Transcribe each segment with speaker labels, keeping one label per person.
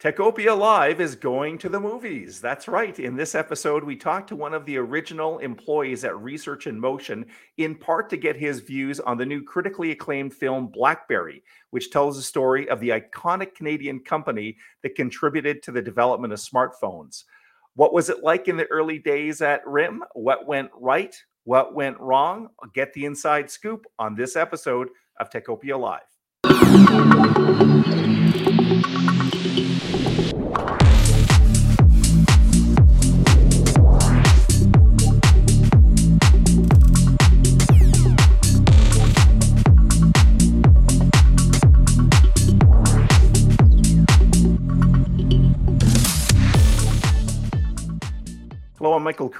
Speaker 1: Techopia Live is going to the movies. That's right. In this episode, we talked to one of the original employees at Research in Motion, in part to get his views on the new critically acclaimed film Blackberry, which tells the story of the iconic Canadian company that contributed to the development of smartphones. What was it like in the early days at RIM? What went right? What went wrong? get the inside scoop on this episode of Techopia Live.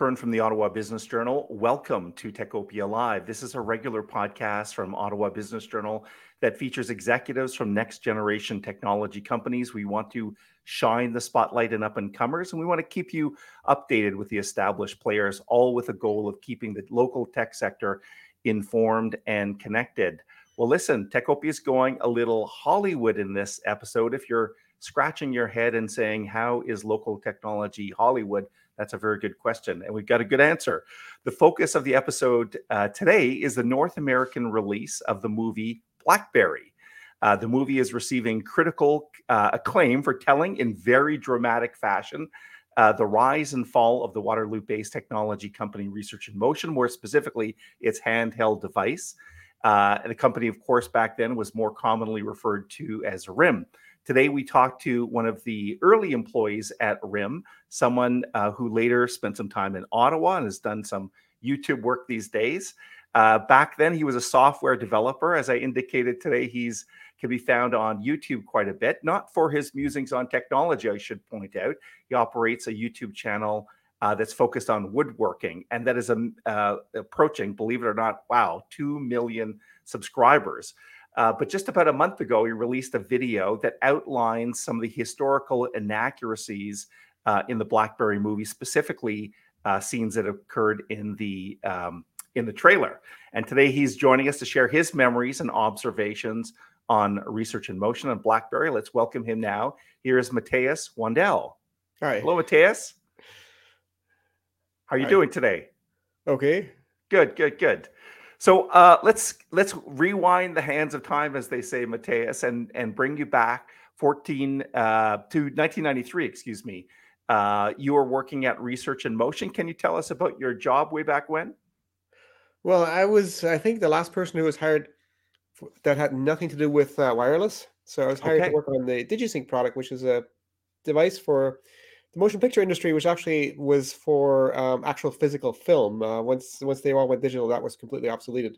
Speaker 1: Curran from the Ottawa Business Journal. Welcome to Techopia Live. This is a regular podcast from Ottawa Business Journal that features executives from next generation technology companies. We want to shine the spotlight in up and comers, and we want to keep you updated with the established players, all with a goal of keeping the local tech sector informed and connected. Well, listen, Techopia is going a little Hollywood in this episode. If you're scratching your head and saying, How is local technology Hollywood? That's a very good question. And we've got a good answer. The focus of the episode uh, today is the North American release of the movie Blackberry. Uh, the movie is receiving critical uh, acclaim for telling in very dramatic fashion uh, the rise and fall of the Waterloo based technology company Research in Motion, more specifically, its handheld device. Uh, the company, of course, back then was more commonly referred to as RIM. Today, we talked to one of the early employees at RIM, someone uh, who later spent some time in Ottawa and has done some YouTube work these days. Uh, back then, he was a software developer. As I indicated today, he's can be found on YouTube quite a bit, not for his musings on technology, I should point out. He operates a YouTube channel uh, that's focused on woodworking and that is um, uh, approaching, believe it or not, wow, 2 million subscribers. Uh, but just about a month ago, he released a video that outlines some of the historical inaccuracies uh, in the BlackBerry movie, specifically uh, scenes that occurred in the um, in the trailer. And today, he's joining us to share his memories and observations on research in motion on BlackBerry. Let's welcome him now. Here is Matthias Wandel.
Speaker 2: Hi.
Speaker 1: Hello, Matthias. How are you Hi. doing today?
Speaker 2: Okay.
Speaker 1: Good, good, good. So uh, let's let's rewind the hands of time, as they say, Matthias, and and bring you back 14 uh, to 1993. Excuse me. Uh, you were working at Research in Motion. Can you tell us about your job way back when?
Speaker 2: Well, I was, I think, the last person who was hired that had nothing to do with uh, wireless. So I was hired okay. to work on the DigiSync product, which is a device for the motion picture industry, which actually was for um, actual physical film. Uh, once once they all went digital, that was completely obsoleted.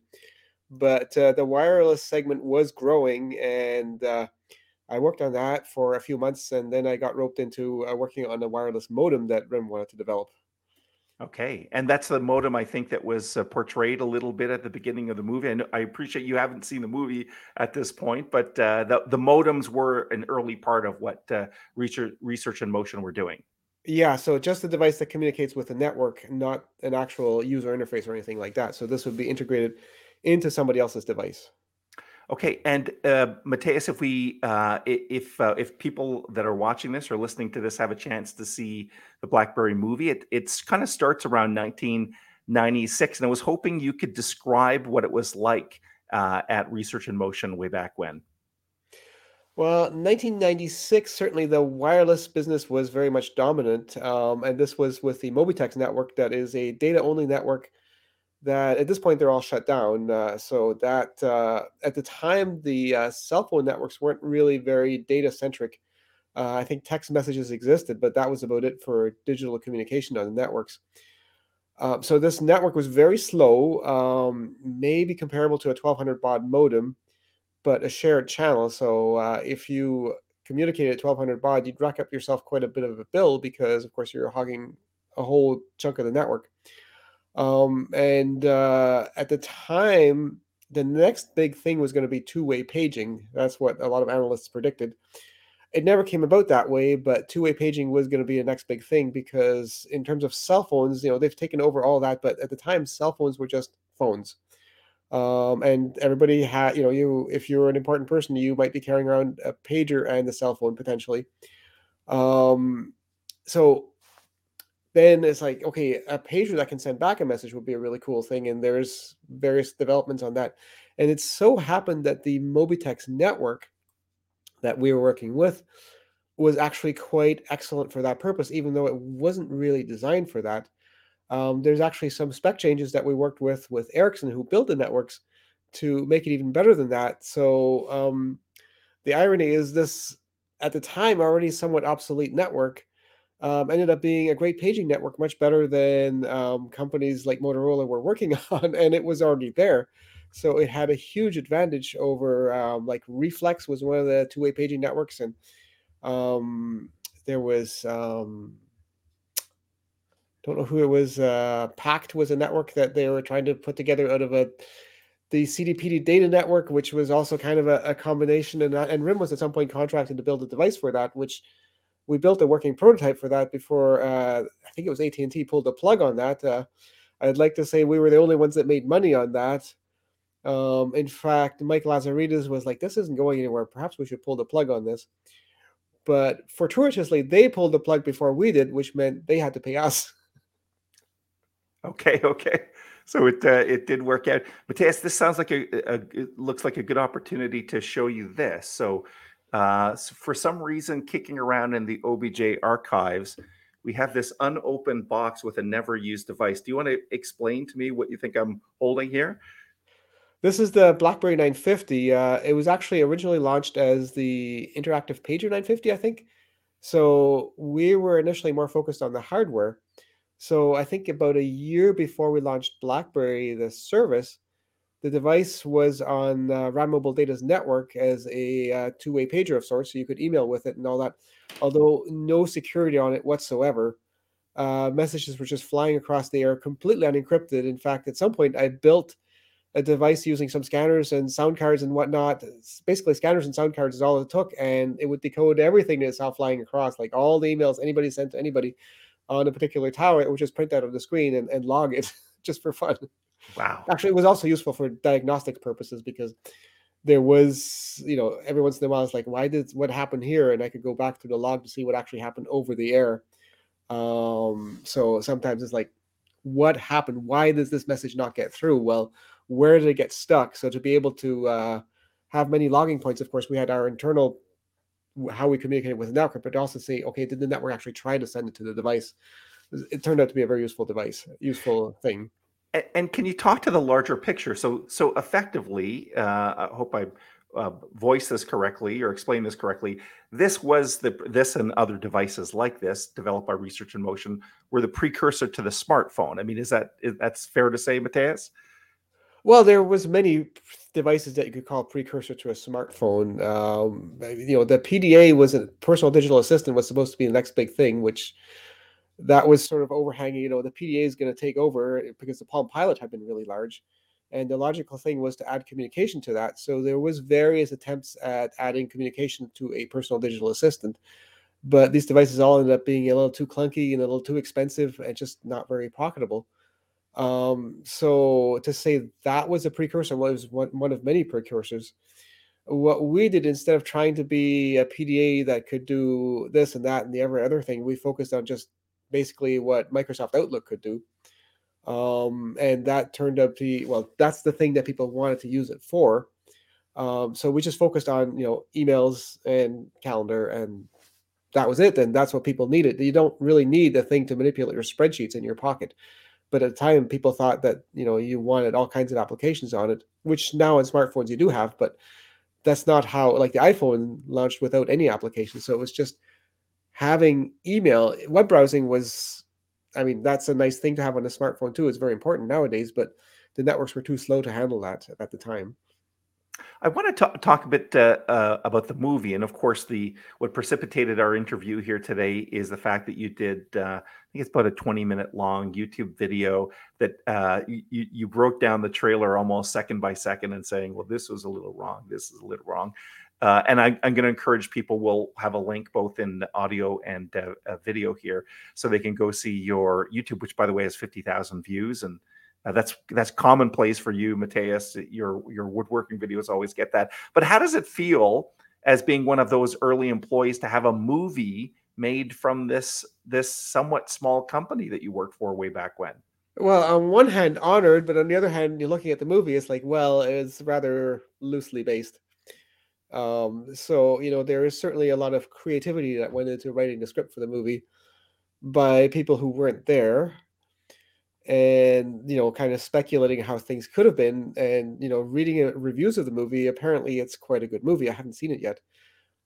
Speaker 2: But uh, the wireless segment was growing, and uh, I worked on that for a few months, and then I got roped into uh, working on a wireless modem that RIM wanted to develop.
Speaker 1: Okay, and that's the modem I think that was uh, portrayed a little bit at the beginning of the movie. And I appreciate you haven't seen the movie at this point, but uh, the the modems were an early part of what uh, research research in motion were doing.
Speaker 2: Yeah, so just a device that communicates with the network, not an actual user interface or anything like that. So this would be integrated into somebody else's device.
Speaker 1: Okay, and uh, Matthias, if we uh, if uh, if people that are watching this or listening to this have a chance to see the BlackBerry movie, it it's kind of starts around 1996, and I was hoping you could describe what it was like uh, at Research in Motion way back when.
Speaker 2: Well, 1996, certainly the wireless business was very much dominant. Um, and this was with the Mobitex network, that is a data only network that at this point they're all shut down. Uh, so that uh, at the time, the uh, cell phone networks weren't really very data centric. Uh, I think text messages existed, but that was about it for digital communication on the networks. Um, so this network was very slow, um, maybe comparable to a 1200 baud modem but a shared channel. So uh, if you communicated at 1200 baud, you'd rack up yourself quite a bit of a bill because, of course, you're hogging a whole chunk of the network. Um, and uh, at the time, the next big thing was going to be two-way paging. That's what a lot of analysts predicted. It never came about that way, but two-way paging was going to be the next big thing because, in terms of cell phones, you know, they've taken over all that. But at the time, cell phones were just phones um, and everybody had you know you if you're an important person you might be carrying around a pager and a cell phone potentially Um, so then it's like, okay, a pager that can send back a message would be a really cool thing. And there's various developments on that. And it so happened that the Mobitex network that we were working with was actually quite excellent for that purpose, even though it wasn't really designed for that. Um, there's actually some spec changes that we worked with with Ericsson, who built the networks, to make it even better than that. So um, the irony is this, at the time, already somewhat obsolete network um, ended up being a great paging network, much better than um, companies like Motorola were working on, and it was already there. So it had a huge advantage over um, like Reflex was one of the two-way paging networks, and um, there was um, don't know who it was. Uh, Pact was a network that they were trying to put together out of a the CDPD data network, which was also kind of a, a combination, and and RIM was at some point contracted to build a device for that, which we built a working prototype for that before uh, I think it was AT and T pulled the plug on that. Uh, I'd like to say we were the only ones that made money on that. Um, in fact, Mike Lazaridis was like, "This isn't going anywhere. Perhaps we should pull the plug on this." But fortuitously, they pulled the plug before we did, which meant they had to pay us.
Speaker 1: Okay, okay. So it uh, it did work out. Matthias, this sounds like a, a it looks like a good opportunity to show you this. So, uh, so for some reason, kicking around in the OBJ archives, we have this unopened box with a never used device. Do you want to explain to me what you think I'm holding here?
Speaker 2: This is the BlackBerry 950. Uh, it was actually originally launched as the Interactive Pager 950, I think. So we were initially more focused on the hardware. So I think about a year before we launched BlackBerry, the service, the device was on uh, Mobile Data's network as a uh, two-way pager of sorts, so you could email with it and all that. Although no security on it whatsoever, uh, messages were just flying across the air, completely unencrypted. In fact, at some point, I built a device using some scanners and sound cards and whatnot. Basically, scanners and sound cards is all it took, and it would decode everything that saw flying across, like all the emails anybody sent to anybody on a particular tower. It would just print that on the screen and, and log it just for fun.
Speaker 1: Wow.
Speaker 2: Actually, it was also useful for diagnostic purposes because there was, you know, every once in a while, it's like, why did what happened here? And I could go back to the log to see what actually happened over the air. Um, so sometimes it's like, what happened? Why does this message not get through? Well, where did it get stuck? So to be able to uh, have many logging points, of course, we had our internal how we communicated with the network, but also say, okay, did the network actually try to send it to the device? It turned out to be a very useful device, useful thing.
Speaker 1: And, and can you talk to the larger picture? So, so effectively, uh, I hope I uh, voice this correctly or explain this correctly. This was the this and other devices like this developed by Research in Motion were the precursor to the smartphone. I mean, is that is, that's fair to say, Matthias?
Speaker 2: Well, there was many devices that you could call precursor to a smartphone. Um, you know, the PDA was a personal digital assistant was supposed to be the next big thing, which that was sort of overhanging. You know, the PDA is going to take over because the Palm Pilot had been really large, and the logical thing was to add communication to that. So there was various attempts at adding communication to a personal digital assistant, but these devices all ended up being a little too clunky and a little too expensive and just not very profitable. Um, so to say that was a precursor was one, one of many precursors. What we did instead of trying to be a PDA that could do this and that and the every other thing, we focused on just basically what Microsoft Outlook could do. Um, and that turned out to be well, that's the thing that people wanted to use it for. Um, so we just focused on you know emails and calendar and that was it. And that's what people needed. You don't really need a thing to manipulate your spreadsheets in your pocket. But at the time, people thought that you know you wanted all kinds of applications on it, which now in smartphones you do have, but that's not how like the iPhone launched without any application. So it was just having email. Web browsing was, I mean, that's a nice thing to have on a smartphone too. It's very important nowadays, but the networks were too slow to handle that at the time.
Speaker 1: I want to talk a bit uh, uh, about the movie, and of course, the what precipitated our interview here today is the fact that you did. Uh, I think it's about a twenty-minute long YouTube video that uh, you you broke down the trailer almost second by second and saying, "Well, this was a little wrong. This is a little wrong." Uh, and I, am going to encourage people. We'll have a link both in audio and uh, video here, so they can go see your YouTube, which, by the way, has fifty thousand views and uh, that's that's commonplace for you, Matthias. Your your woodworking videos always get that. But how does it feel as being one of those early employees to have a movie made from this this somewhat small company that you worked for way back when.
Speaker 2: Well, on one hand, honored, but on the other hand, you're looking at the movie, it's like, well, it's rather loosely based. Um, so you know, there is certainly a lot of creativity that went into writing the script for the movie by people who weren't there and you know kind of speculating how things could have been and you know reading reviews of the movie apparently it's quite a good movie. I haven't seen it yet.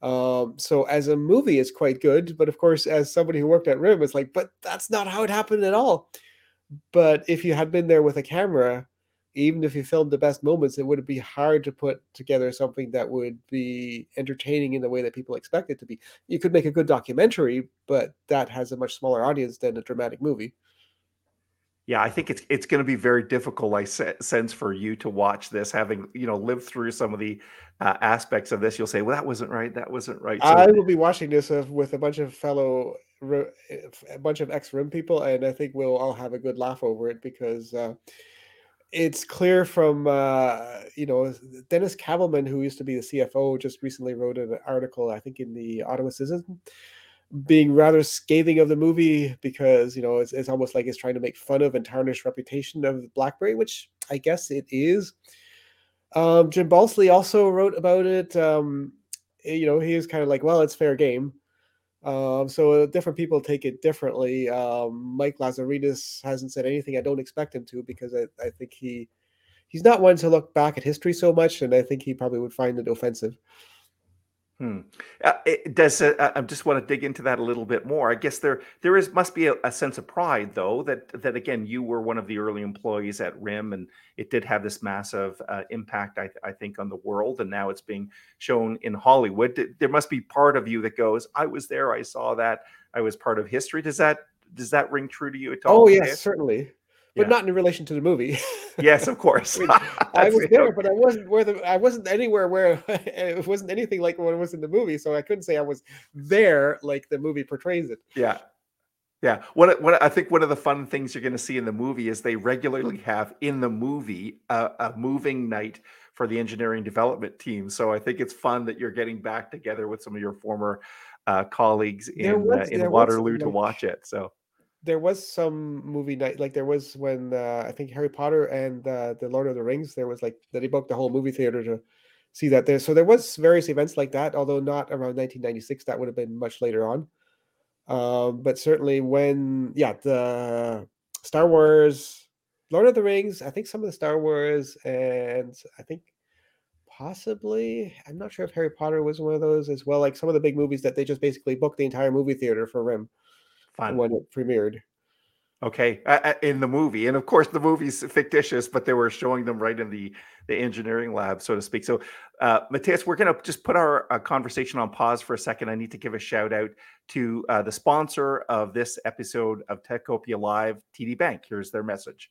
Speaker 2: Um so as a movie it's quite good but of course as somebody who worked at rim it's like but that's not how it happened at all. But if you had been there with a camera even if you filmed the best moments it would be hard to put together something that would be entertaining in the way that people expect it to be you could make a good documentary but that has a much smaller audience than a dramatic movie
Speaker 1: yeah, I think it's it's going to be very difficult. I sense for you to watch this, having you know lived through some of the uh, aspects of this. You'll say, "Well, that wasn't right. That wasn't right."
Speaker 2: So, I will be watching this with a bunch of fellow, a bunch of ex Rim people, and I think we'll all have a good laugh over it because uh, it's clear from uh, you know Dennis Kavelman, who used to be the CFO, just recently wrote an article, I think, in the Ottawa Citizen being rather scathing of the movie because you know it's, it's almost like it's trying to make fun of and tarnish reputation of blackberry which i guess it is. Um, jim Balsillie also wrote about it um, you know he was kind of like well it's fair game um, so uh, different people take it differently. Um, mike lazaridis hasn't said anything i don't expect him to because I, I think he he's not one to look back at history so much and i think he probably would find it offensive
Speaker 1: Hmm. Uh, it does. Uh, I just want to dig into that a little bit more. I guess there there is must be a, a, sense of pride, though, that that again you were one of the early employees at RIM, and it did have this massive uh, impact, I, I, think, on the world, and now it's being shown in Hollywood. There must be part of you that goes, "I was there. I saw that. I was part of history." Does that does that ring true to you at all?
Speaker 2: Oh yes, certainly but yeah. not in relation to the movie.
Speaker 1: yes, of course. I, mean,
Speaker 2: I was there, but I wasn't where the I wasn't anywhere where it wasn't anything like what was in the movie, so I couldn't say I was there like the movie portrays it.
Speaker 1: Yeah. Yeah, what what I think one of the fun things you're going to see in the movie is they regularly have in the movie a, a moving night for the engineering development team. So I think it's fun that you're getting back together with some of your former uh, colleagues in was, uh, in Waterloo to watch it. So
Speaker 2: there was some movie night like there was when uh, I think Harry Potter and uh, the Lord of the Rings there was like that he booked the whole movie theater to see that there. So there was various events like that although not around 1996 that would have been much later on. Um, but certainly when yeah the Star Wars Lord of the Rings I think some of the Star Wars and I think possibly i'm not sure if harry potter was one of those as well like some of the big movies that they just basically booked the entire movie theater for rim Fun. when it premiered.
Speaker 1: Okay, uh, in the movie, and of course the movie's fictitious, but they were showing them right in the the engineering lab, so to speak. So, uh, Matthias, we're going to just put our uh, conversation on pause for a second. I need to give a shout out to uh, the sponsor of this episode of Techopia Live, TD Bank. Here's their message.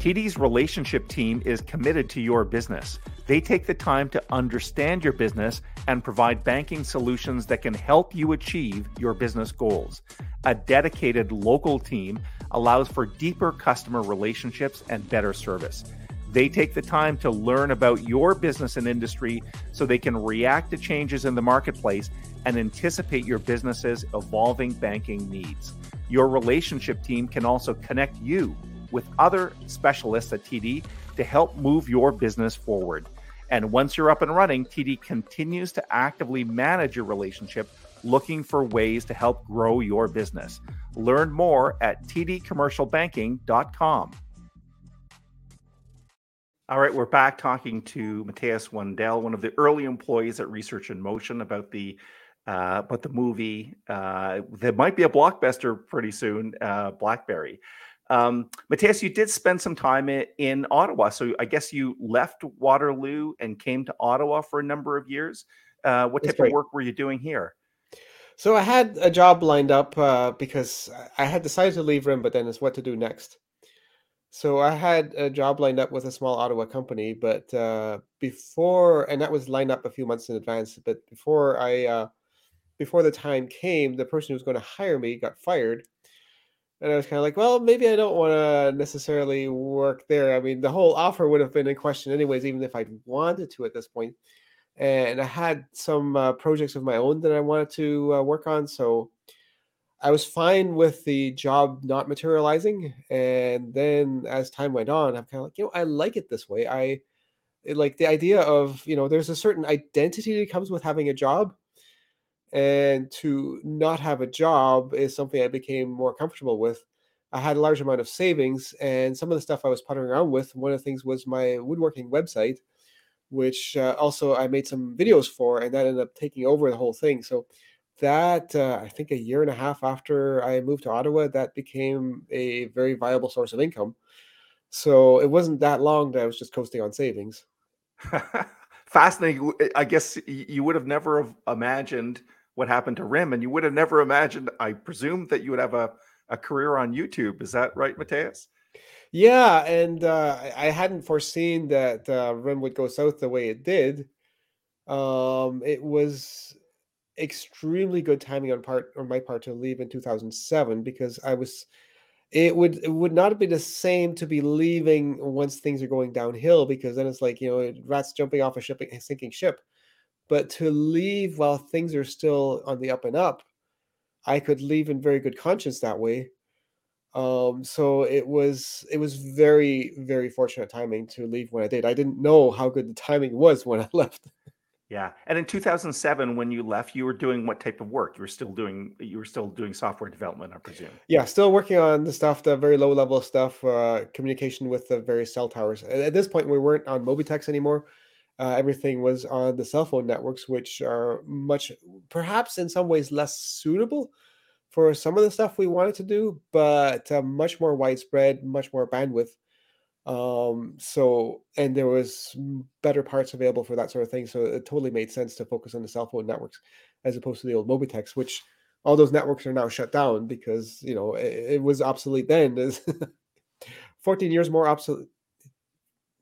Speaker 1: TD's relationship team is committed to your business. They take the time to understand your business and provide banking solutions that can help you achieve your business goals. A dedicated local team allows for deeper customer relationships and better service. They take the time to learn about your business and industry so they can react to changes in the marketplace and anticipate your business's evolving banking needs. Your relationship team can also connect you with other specialists at TD to help move your business forward. And once you're up and running, TD continues to actively manage your relationship, looking for ways to help grow your business. Learn more at tdcommercialbanking.com. All right, we're back talking to Matthias Wandel, one of the early employees at Research in Motion, about the uh, about the movie. Uh, there might be a blockbuster pretty soon, uh, Blackberry. Um, Matthias, you did spend some time in, in, Ottawa. So I guess you left Waterloo and came to Ottawa for a number of years. Uh, what type of work were you doing here?
Speaker 2: So I had a job lined up uh, because I had decided to leave RIM, but then it's what to do next. So I had a job lined up with a small Ottawa company, but uh, before, and that was lined up a few months in advance. But before I, uh, before the time came, the person who was going to hire me got fired and I was kind of like, well, maybe I don't want to necessarily work there. I mean, the whole offer would have been in question anyways, even if I'd wanted to at this point. and I had some uh, projects of my own that I wanted to uh, work on. So I was fine with the job not materializing, and then as time went on, I'm kind of like, you know, I like it this way. I it- like the idea of you know, there's a certain identity that comes with having a job, and to not have a job is something I became more comfortable with. I had a large amount of savings, and some of the stuff I was puttering around with. One of the things was my woodworking website, which uh, also I made some videos for, and that ended up taking over the whole thing. So that uh, I think a year and a half after I moved to Ottawa, that became a very viable source of income. So it wasn't that long that I was just coasting on savings.
Speaker 1: Fascinating. I guess you would have never have imagined what happened to Rim, and you would have never imagined, I presume, that you would have a, a career on YouTube. Is that right, Matthias?
Speaker 2: Yeah, and uh, I hadn't foreseen that uh, Rim would go south the way it did. Um, it was extremely good timing on part on my part to leave in 2007 because I was it would it would not be the same to be leaving once things are going downhill because then it's like you know rats jumping off a shipping a sinking ship but to leave while things are still on the up and up i could leave in very good conscience that way um so it was it was very very fortunate timing to leave when i did i didn't know how good the timing was when i left
Speaker 1: Yeah. And in 2007, when you left, you were doing what type of work? You were still doing you were still doing software development, I presume.
Speaker 2: Yeah, still working on the stuff, the very low level stuff, uh, communication with the various cell towers. At, at this point, we weren't on Mobitex anymore. Uh, everything was on the cell phone networks, which are much, perhaps in some ways, less suitable for some of the stuff we wanted to do, but uh, much more widespread, much more bandwidth. Um, so, and there was better parts available for that sort of thing. So it totally made sense to focus on the cell phone networks as opposed to the old Mobitex, which all those networks are now shut down because you know it, it was obsolete then. Is 14 years more obsolete.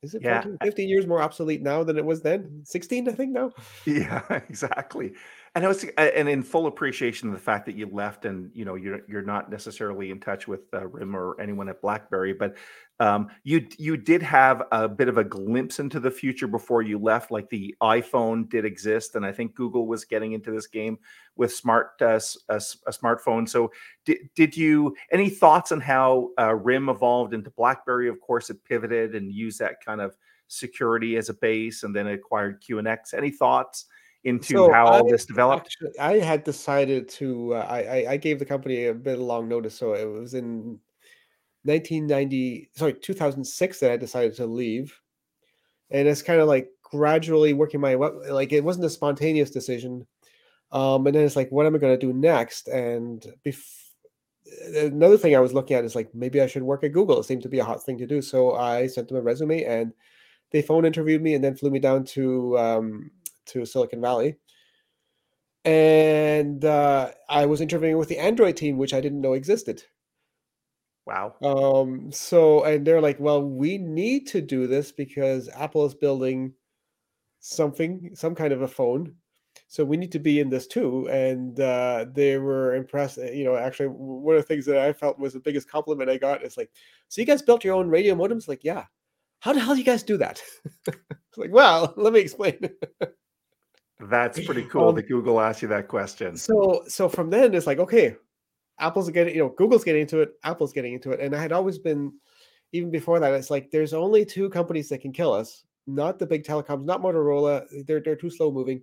Speaker 2: Is it
Speaker 1: Yeah.
Speaker 2: 14, 15 years more obsolete now than it was then? 16, I think now.
Speaker 1: Yeah, exactly. And I was, and in full appreciation of the fact that you left, and you know, you're you're not necessarily in touch with uh, Rim or anyone at BlackBerry, but um, you you did have a bit of a glimpse into the future before you left. Like the iPhone did exist, and I think Google was getting into this game with smart uh, a, a smartphone. So, did did you any thoughts on how uh, Rim evolved into BlackBerry? Of course, it pivoted and used that kind of security as a base, and then acquired QNX. Any thoughts? Into
Speaker 2: So
Speaker 1: how
Speaker 2: I
Speaker 1: all this developed?
Speaker 2: actually I had decided to uh, I, I I gave the company a bit of long notice, so it was in 1990 sorry 2006 that I decided to leave, and it's kind of like gradually working my way like it wasn't a spontaneous decision, um, and then it's like what am I going to do next? And bef- another thing I was looking at is like maybe I should work at Google. It seemed to be a hot thing to do, so I sent them a resume and they phone interviewed me and then flew me down to um, to Silicon Valley and uh, I was interviewing with the Android team, which I didn't know existed.
Speaker 1: Wow.
Speaker 2: Um, so, and they're like, "Well, we need to do this because Apple is building something, some kind of a phone, so we need to be in this too." And uh, they were impressed. uh, You know, actually, one of the things that I felt was the biggest compliment I got is like, "So you guys built your own radio modems?" Like, yeah. How the hell do you guys do that? it's like, well, let me explain.
Speaker 1: That's pretty cool
Speaker 2: um,
Speaker 1: that Google asked you that question.
Speaker 2: so, so from then it's like, okay, Apple's getting, you know, Google's getting into it, Apple's getting into it. And I had always been, even before that, it's like there's only two companies that can kill us, not the big telecoms, not Motorola. They're they're too slow moving,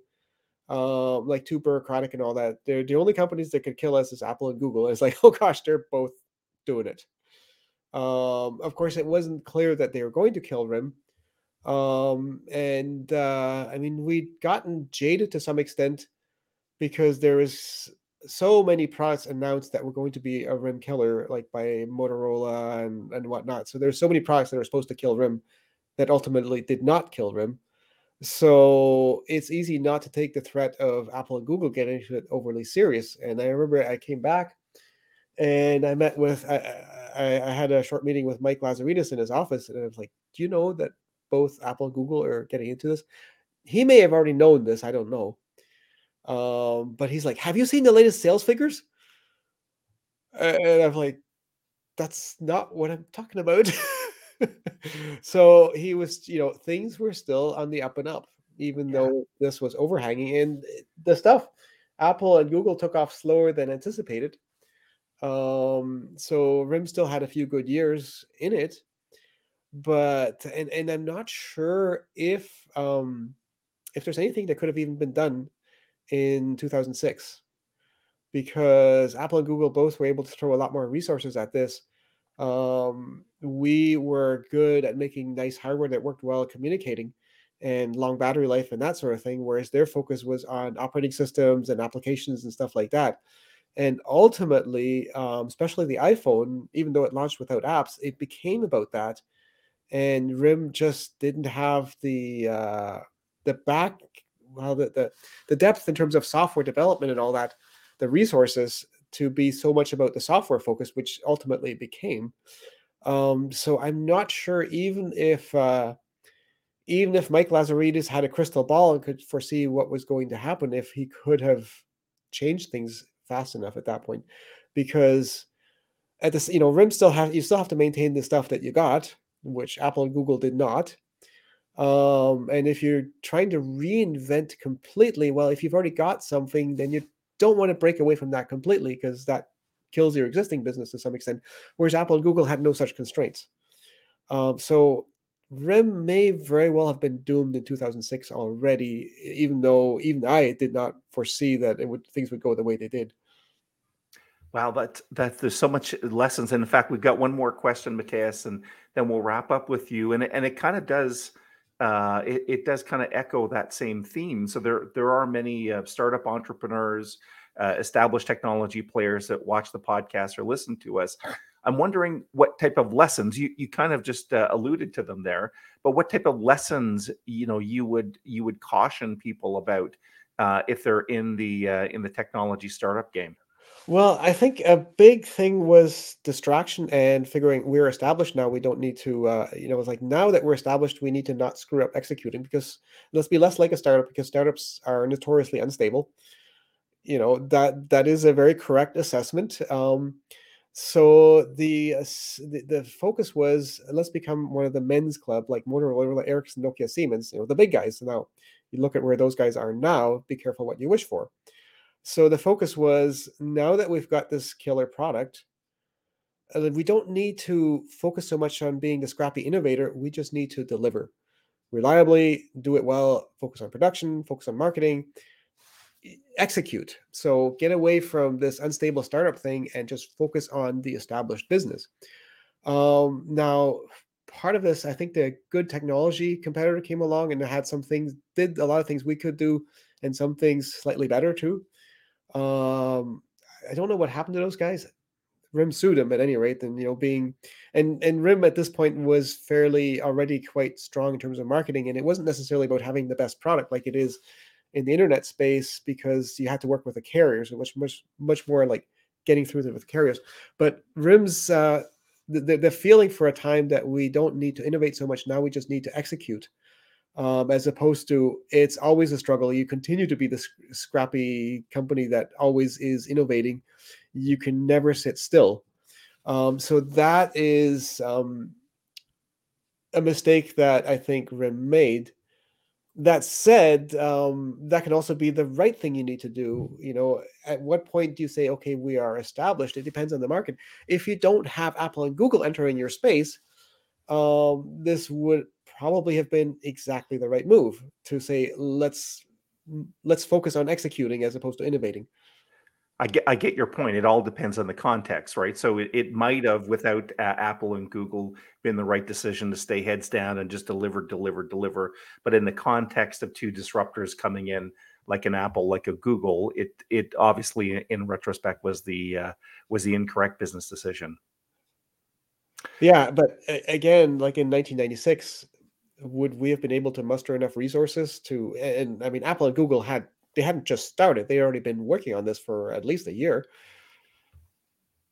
Speaker 2: um, like too bureaucratic and all that. They're the only companies that could kill us is Apple and Google. And it's like, oh gosh, they're both doing it. Um, of course, it wasn't clear that they were going to kill RIM. Um, and uh, I mean, we'd gotten jaded to some extent because there is so many products announced that were going to be a RIM killer, like by Motorola and, and whatnot. So there's so many products that are supposed to kill RIM that ultimately did not kill RIM. So it's easy not to take the threat of Apple and Google getting into it overly serious. And I remember I came back and I met with I, I, I had a short meeting with Mike Lazaridis in his office, and I was like, "Do you know that both Apple and Google are getting into this?" He may have already known this. I don't know um, but he's like, "Have you seen the latest sales figures?" And I'm like, "That's not what I'm talking about." so he was, you know, things were still on the up and up. even
Speaker 1: Yeah.
Speaker 2: though this was overhanging. And the stuff Apple and Google took off slower than anticipated. Um, so RIM still had a few good years in it, but and and I'm not sure if um if there's anything that could have even been done in 2006 because Apple and Google both were able to throw a lot more resources at this. Um, we were good at making nice hardware that worked well at communicating and long battery life and that sort of thing, whereas their focus was on operating systems and applications and stuff like that. And ultimately, um, especially the iPhone, even though it launched without apps, it became about that. And RIM just didn't have the uh, the back well the, the the depth in terms of software development and all that the resources to be so much about the software focus which ultimately became. Um so i'm not sure even if uh even if mike lazaridis had a crystal ball and could foresee what was going to happen if he could have changed things fast enough at that point. Because at this you know rim still have you still have to maintain the stuff that you got which apple and google did not um, and if you're trying to reinvent completely, well, if you've already got something, then you don't want to break away from that completely because that kills your existing business to some extent. Whereas Apple and Google had no such constraints. Um, so RIM may very well have been doomed in 2006 already, even though even I did not foresee that it would things would go the way they did.
Speaker 1: Wow, that that there's so much lessons. And in fact, we've got one more question, Matthias, and then we'll wrap up with you. And and it kind of does uh, it, it does kind of echo that same theme. So there there are many uh, startup entrepreneurs, uh, established technology players that watch the podcast or listen to us. I'm wondering what type of lessons you you kind of just uh, alluded to them there, but what type of lessons you know you would you would caution people about uh, if they're in the uh, in the technology startup game.
Speaker 2: Well, I think a big thing was distraction and figuring we're established now. We don't need to, uh, you know, it's like now that we're established, we need to not screw up executing because let's be less like a startup because startups are notoriously unstable. You know that that is a very correct assessment. Um, so the, uh, the the focus was let's become one of the men's club like Motorola, Ericsson, Nokia, Siemens. You know the big guys. Now you look at where those guys are now. Be careful what you wish for so the focus was now that we've got this killer product, uh, we don't need to focus so much on being the scrappy innovator. We just need to deliver reliably, do it well, focus on production, focus on marketing, execute. So get away from this unstable startup thing and just focus on the established business. Um, now, part of this, I think the good technology competitor came along and had some things, did a lot of things we could do, and some things slightly better too. Um, I don't know what happened to those guys. Rim sued him at any rate, and you know, being and and Rim at this point was fairly already quite strong in terms of marketing, and it wasn't necessarily about having the best product like it is in the internet space because you had to work with the carriers, which much much more like getting through with carriers. But Rim's uh, the the feeling for a time that we don't need to innovate so much now, we just need to execute um, as opposed to it's always a struggle. You continue to be the scrappy company that always is innovating. You can never sit still. Um, so that is um, a mistake that I think Rim made. That said, um, that can also be the right thing you need to do. You know, at what point do you say, okay, we are established? It depends on the market. If you don't have Apple and Google entering your space, um, this would probably have been exactly the right move to say let's let's focus on executing as opposed to innovating.
Speaker 1: I get I get your point. It all depends on the context, right? So it, it might have, without uh, Apple and Google, been the right decision to stay heads down and just deliver, deliver, deliver. But in the context of two disruptors coming in, like an Apple, like a Google, it it obviously, in retrospect, was the uh, was the incorrect business decision.
Speaker 2: Yeah, but again, like in 1996, would we have been able to muster enough resources to? And I mean, Apple and Google had they hadn't just started; they already been working on this for at least a year.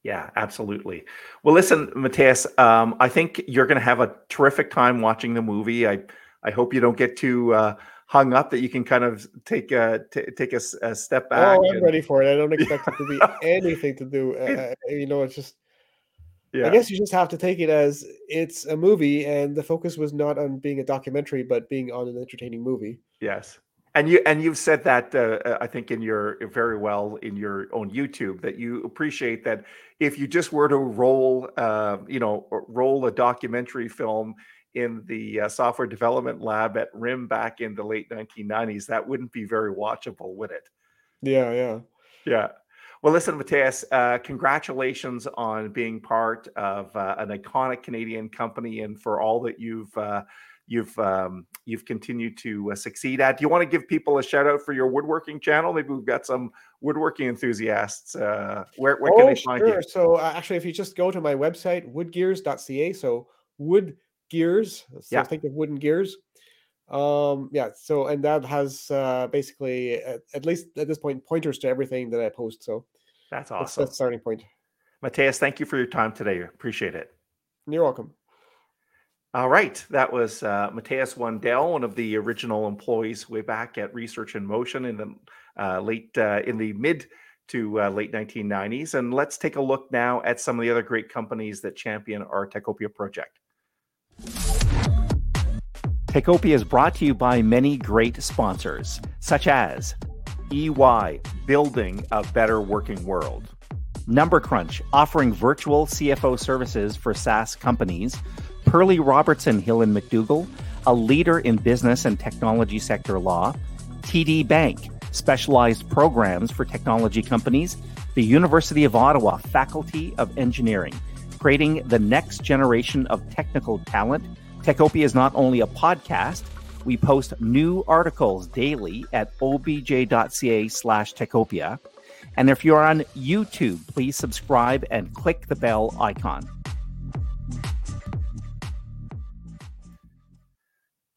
Speaker 1: Yeah, absolutely. Well, listen, Matthias, um, I think you're going to have a terrific time watching the movie. I I hope you don't get too uh, hung up that you can kind of take a t- take a, a step back.
Speaker 2: Oh, I'm
Speaker 1: And
Speaker 2: ready for it. I don't expect it to be anything to do. Uh, you know, it's just I guess you just have to take it as it's a movie, and the focus was not on being a documentary, but being on an entertaining movie.
Speaker 1: Yes. And you and you've said that uh, uh, I think in your very well in your own YouTube that you appreciate that if you just were to roll uh, you know roll a documentary film in the uh, software development lab at RIM back in the late 1990s that wouldn't be very watchable would it?
Speaker 2: Yeah, yeah.
Speaker 1: Yeah. Well, listen, Matthias, uh, congratulations on being part of uh, an iconic Canadian company and for all that you've uh, you've um, you've continued to uh, succeed at. Do you want to give people a shout out for your woodworking channel? Maybe we've got some woodworking enthusiasts. Uh, where where can
Speaker 2: Oh,
Speaker 1: they find
Speaker 2: sure.
Speaker 1: you?
Speaker 2: So uh, actually, if you just go to my website, woodgears.ca, so wood gears, so
Speaker 1: Yeah,
Speaker 2: think of wooden gears. Um, yeah. So and that has uh, basically, at, at least at this point, pointers to everything that I post. So
Speaker 1: that's
Speaker 2: that's that's
Speaker 1: awesome.
Speaker 2: the starting point.
Speaker 1: Matthias, thank you for your time today. Appreciate it.
Speaker 2: You're welcome.
Speaker 1: All right, that was uh, Matthias Wandel, one of the original employees way back at Research in Motion in the uh, late uh, in the mid to uh, late 1990s. And let's take a look now at some of the other great companies that champion our Techopia project. Techopia is brought to you by many great sponsors, such as EY, building a better working world. Number Crunch, offering virtual CFO services for SaaS companies. Perley-Robertson Hill and McDougall, a leader in business and technology sector law. TD Bank, specialized programs for technology companies. The University of Ottawa Faculty of Engineering, creating the next generation of technical talent. Techopia is not only a podcast, we post new articles daily at obj.ca slash techopia. And if you're on YouTube, please subscribe and click the bell icon.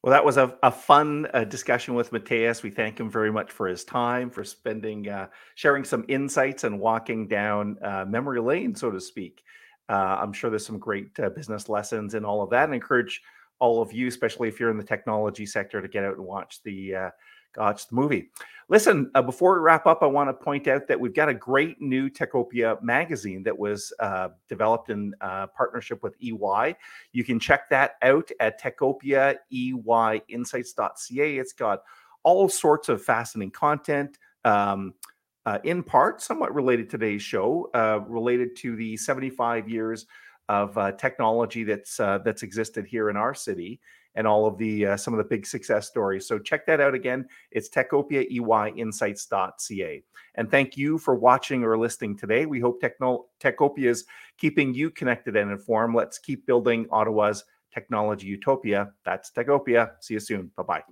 Speaker 1: Well, that was a, a fun uh, discussion with Matthias. We thank him very much for his time, for spending, uh, sharing some insights and walking down uh, memory lane, so to speak. Uh, I'm sure there's some great uh, business lessons in all of that and encourage all of you, especially if you're in the technology sector, to get out and watch the uh, watch the movie. Listen, uh, before we wrap up, I want to point out that we've got a great new Techopia magazine that was uh, developed in uh, partnership with EY. You can check that out at techopiaeyinsights.ca. It's got all sorts of fascinating content. Um, uh, in part, somewhat related to today's show, uh, related to the 75 years of uh, technology that's uh, that's existed here in our city, and all of the uh, some of the big success stories. So check that out again. It's techopiaeyinsights.ca. And thank you for watching or listening today. We hope Techno- Techopia is keeping you connected and informed. Let's keep building Ottawa's technology utopia. That's Techopia. See you soon. Bye bye.